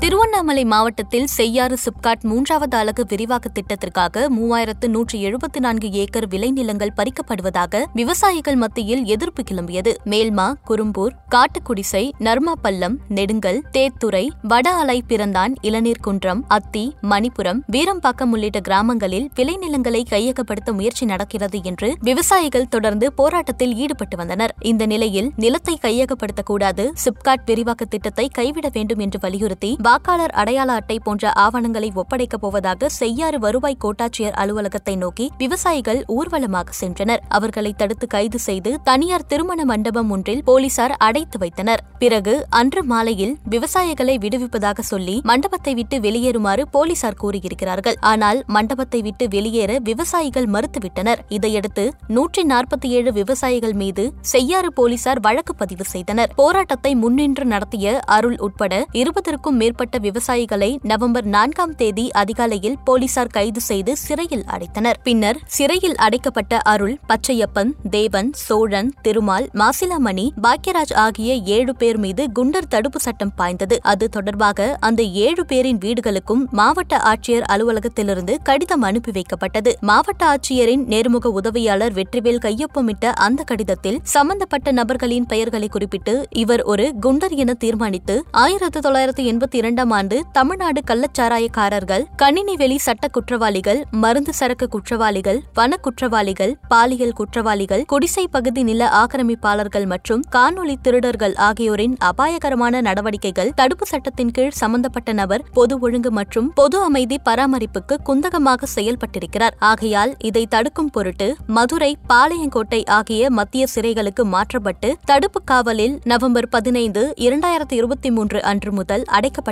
திருவண்ணாமலை மாவட்டத்தில் செய்யாறு சிப்காட் மூன்றாவது அலகு விரிவாக்க திட்டத்திற்காக மூவாயிரத்து நூற்றி எழுபத்தி நான்கு ஏக்கர் விளைநிலங்கள் பறிக்கப்படுவதாக விவசாயிகள் மத்தியில் எதிர்ப்பு கிளம்பியது. மேல்மா குறும்பூர் காட்டுக்குடிசை நர்மாப்பள்ளம் நெடுங்கல் தேத்துறை வட அலை பிறந்தான் இளநீர்குன்றம் அத்தி மணிப்புரம் வீரம்பாக்கம் உள்ளிட்ட கிராமங்களில் விளைநிலங்களை கையகப்படுத்த முயற்சி நடக்கிறது என்று விவசாயிகள் தொடர்ந்து போராட்டத்தில் ஈடுபட்டு வந்தனர். இந்த நிலையில் நிலத்தை கையகப்படுத்தக்கூடாது சிப்காட் விரிவாக்க திட்டத்தை கைவிட வேண்டும் என்று வலியுறுத்தி வாக்காளர் அடையாள அட்டை போன்ற ஆவணங்களை ஒப்படைக்கப் போவதாக செய்யாறு வருவாய் கோட்டாட்சியர் அலுவலகத்தை நோக்கி விவசாயிகள் ஊர்வலமாக சென்றனர். அவர்களை தடுத்து கைது செய்து தனியார் திருமண மண்டபம் ஒன்றில் போலீசார் அடைத்து வைத்தனர். பிறகு அன்று மாலையில் விவசாயிகளை விடுவிப்பதாக சொல்லி மண்டபத்தை விட்டு வெளியேறுமாறு போலீசார் கூறியிருக்கிறார்கள். ஆனால் மண்டபத்தை விட்டு வெளியேற விவசாயிகள் மறுத்துவிட்டனர். இதையடுத்து நூற்றி நாற்பத்தி ஏழு விவசாயிகள் மீது செய்யாறு போலீசார் வழக்கு பதிவு செய்தனர். போராட்டத்தை முன்னின்று நடத்திய அருள் உட்பட இருபதற்கும் மேற்பட்ட விவசாயிகளை நவம்பர் நான்காம் தேதி அதிகாலையில் போலீசார் கைது செய்து சிறையில் அடைத்தனர். பின்னர் சிறையில் அடைக்கப்பட்ட அருள் பச்சையப்பன் தேவன் சோழன் திருமால் மாசிலாமணி பாக்கியராஜ் ஆகிய ஏழு பேர் மீது குண்டர் தடுப்பு சட்டம் பாய்ந்தது. அது தொடர்பாக அந்த ஏழு பேரின் வீடுகளுக்கும் மாவட்ட ஆட்சியர் அலுவலகத்திலிருந்து கடிதம் அனுப்பி வைக்கப்பட்டது. மாவட்ட ஆட்சியரின் நேர்முக உதவியாளர் வெற்றிவேல் கையொப்பமிட்ட அந்த கடிதத்தில் சம்பந்தப்பட்ட நபர்களின் பெயர்களை குறிப்பிட்டு இவர் ஒரு குண்டர் என தீர்மானித்து ஆயிரத்தி தொள்ளாயிரத்தி எண்பத்தி இரண்டாம் ஆண்டு தமிழ்நாடு கள்ளச்சாராயக்காரர்கள் கணினிவெளி சட்ட குற்றவாளிகள் மருந்து சரக்கு குற்றவாளிகள் வன குற்றவாளிகள் பாலியல் குற்றவாளிகள் குடிசை பகுதி நில ஆக்கிரமிப்பாளர்கள் மற்றும் காணொலி திருடர்கள் ஆகியோரின் அபாயகரமான நடவடிக்கைகள் தடுப்பு சட்டத்தின் கீழ் சம்பந்தப்பட்ட நபர் பொது ஒழுங்கு மற்றும் பொது அமைதி பராமரிப்புக்கு குந்தகமாக செயல்பட்டிருக்கிறார். ஆகையால் இதை தடுக்கும் பொருட்டு மதுரை பாளையங்கோட்டை ஆகிய மத்திய சிறைகளுக்கு மாற்றப்பட்டு தடுப்பு காவலில் நவம்பர் பதினைந்து இரண்டாயிரத்தி இருபத்தி மூன்று அன்று முதல்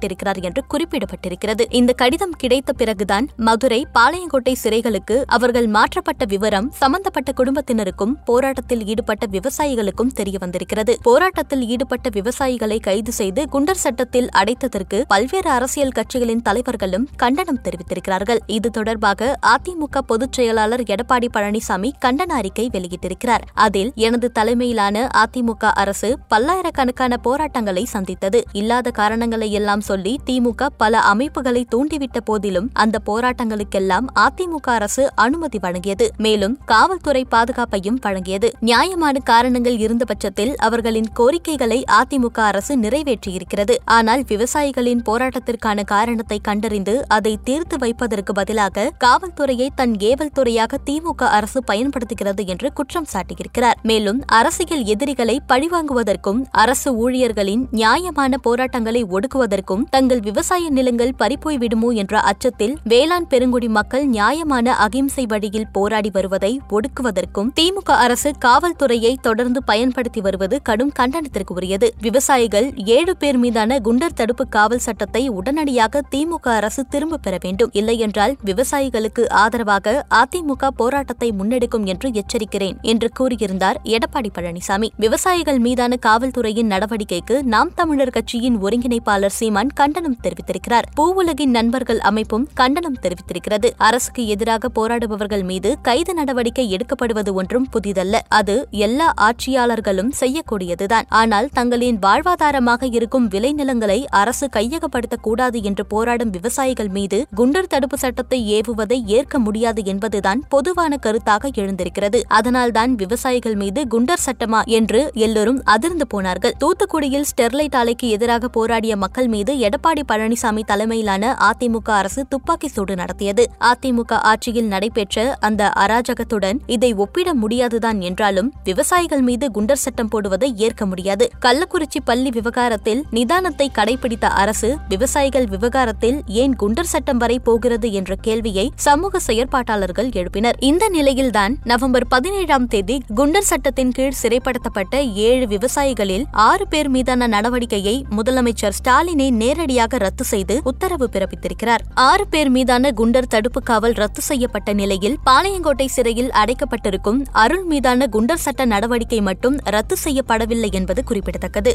அடைக்கப்பட்டிருக்கிறார் என்று குறிப்பிடப்பட்டிருக்கிறது. இந்த கடிதம் கிடைத்த பிறகுதான் மதுரை பாளையங்கோட்டை சிறைகளுக்கு அவர்கள் மாற்றப்பட்ட விவரம் சம்பந்தப்பட்ட குடும்பத்தினருக்கும் போராட்டத்தில் ஈடுபட்ட விவசாயிகளுக்கும் தெரியவந்திருக்கிறது போராட்டத்தில் ஈடுபட்ட விவசாயிகளை கைது செய்து குண்டர் சட்டத்தில் அடைத்ததற்கு பல்வேறு அரசியல் கட்சிகளின் தலைவர்களும் கண்டனம் தெரிவித்திருக்கிறார்கள். இது தொடர்பாக அதிமுக பொதுச் செயலாளர் எடப்பாடி பழனிசாமி கண்டன அறிக்கை வெளியிட்டிருக்கிறார். அதில் எனது தலைமையிலான அதிமுக அரசு பல்லாயிரக்கணக்கான போராட்டங்களை சந்தித்தது. இல்லாத காரணங்களை எல்லாம் சொல்லி திமுக பல அமைப்புகளை தூண்டிவிட்ட போதிலும் அந்த போராட்டங்களுக்கெல்லாம் அதிமுக அரசு அனுமதி வழங்கியது. மேலும் காவல்துறை பாதுகாப்பையும் வழங்கியது. நியாயமான காரணங்கள் இருந்த பட்சத்தில் அவர்களின் கோரிக்கைகளை அதிமுக அரசு நிறைவேற்றியிருக்கிறது. ஆனால் விவசாயிகளின் போராட்டத்திற்கான காரணத்தை கண்டறிந்து அதை தீர்த்து வைப்பதற்கு பதிலாக காவல்துறையை தன் ஏவல் துறையாக திமுக அரசு பயன்படுத்துகிறது என்று குற்றம் சாட்டியிருக்கிறார். மேலும் அரசியல் எதிரிகளை பழிவாங்குவதற்கும் அரசு ஊழியர்களின் நியாயமான போராட்டங்களை ஒடுக்குவதற்கும் தங்கள் விவசாய நிலங்கள் பறிப்போய் விடுமோ என்ற அச்சத்தில் வேளாண் பெருங்குடி மக்கள் நியாயமான அகிம்சை வழியில் போராடி வருவதை ஒடுக்குவதற்கும் திமுக அரசு காவல்துறையை தொடர்ந்து பயன்படுத்தி வருவது கடும் கண்டனத்திற்கு உரியது. விவசாயிகள் ஏழு பேர் மீதான குண்டர் தடுப்பு காவல் சட்டத்தை உடனடியாக திமுக அரசு திரும்ப பெற வேண்டும். இல்லையென்றால் விவசாயிகளுக்கு ஆதரவாக அதிமுக போராட்டத்தை முன்னெடுக்கும் என்று எச்சரிக்கிறேன் என்று கூறியிருந்தார் எடப்பாடி பழனிசாமி. விவசாயிகள் மீதான காவல்துறையின் நடவடிக்கைக்கு நாம் தமிழர் கட்சியின் ஒருங்கிணைப்பாளர் சீமான் கண்டனம் தெரிவித்திருக்கிறார். பூவுலகின் நண்பர்கள் அமைப்பும் கண்டனம் தெரிவித்திருக்கிறது. அரசுக்கு எதிராக போராடுபவர்கள் மீது கைது நடவடிக்கை எடுக்கப்படுவது ஒன்றும் புதிதல்ல. அது எல்லா ஆட்சியாளர்களும் செய்யக்கூடியதுதான். ஆனால் தங்களின் வாழ்வாதாரமாக இருக்கும் விளைநிலங்களை அரசு கையகப்படுத்தக்கூடாது என்று போராடும் விவசாயிகள் மீது குண்டர் தடுப்பு சட்டத்தை ஏவுவதை ஏற்க முடியாது என்பதுதான் பொதுவான கருத்தாக எழுந்திருக்கிறது. அதனால்தான் விவசாயிகள் மீது குண்டர் சட்டமா என்று எல்லோரும் அதிர்ந்து போனார்கள். தூத்துக்குடியில் ஸ்டெர்லைட் ஆலைக்கு எதிராக போராடிய மக்கள் மீது மீது எடப்பாடி பழனிசாமி தலைமையிலான அதிமுக அரசு துப்பாக்கி சூடு நடத்தியது. அதிமுக ஆட்சியில் நடைபெற்ற அந்த அராஜகத்துடன் இதை ஒப்பிட முடியாதுதான் என்றாலும் விவசாயிகள் மீது குண்டர் சட்டம் போடுவதை ஏற்க முடியாது. கள்ளக்குறிச்சி பள்ளி விவகாரத்தில் நிதானத்தை கடைபிடித்த அரசு விவசாயிகள் விவகாரத்தில் ஏன் குண்டர் சட்டம் வரை போகிறது என்ற கேள்வியை சமூக செயற்பாட்டாளர்கள் எழுப்பினர். இந்த நிலையில்தான் நவம்பர் பதினேழாம் தேதி குண்டர் சட்டத்தின் கீழ் சிறைப்படுத்தப்பட்ட ஏழு விவசாயிகளில் ஆறு பேர் மீதான நடவடிக்கையை முதலமைச்சர் ஸ்டாலினை நேரடியாக ரத்து செய்து உத்தரவு பிறப்பித்திருக்கிறார். ஆறு பேர் மீதான குண்டர் தடுப்பு காவல் ரத்து செய்யப்பட்ட நிலையில் பாளையங்கோட்டை சிறையில் அடைக்கப்பட்டிருக்கும் அருள் மீதான குண்டர் சட்ட நடவடிக்கை மட்டும் ரத்து செய்யப்படவில்லை என்பது குறிப்பிடத்தக்கது.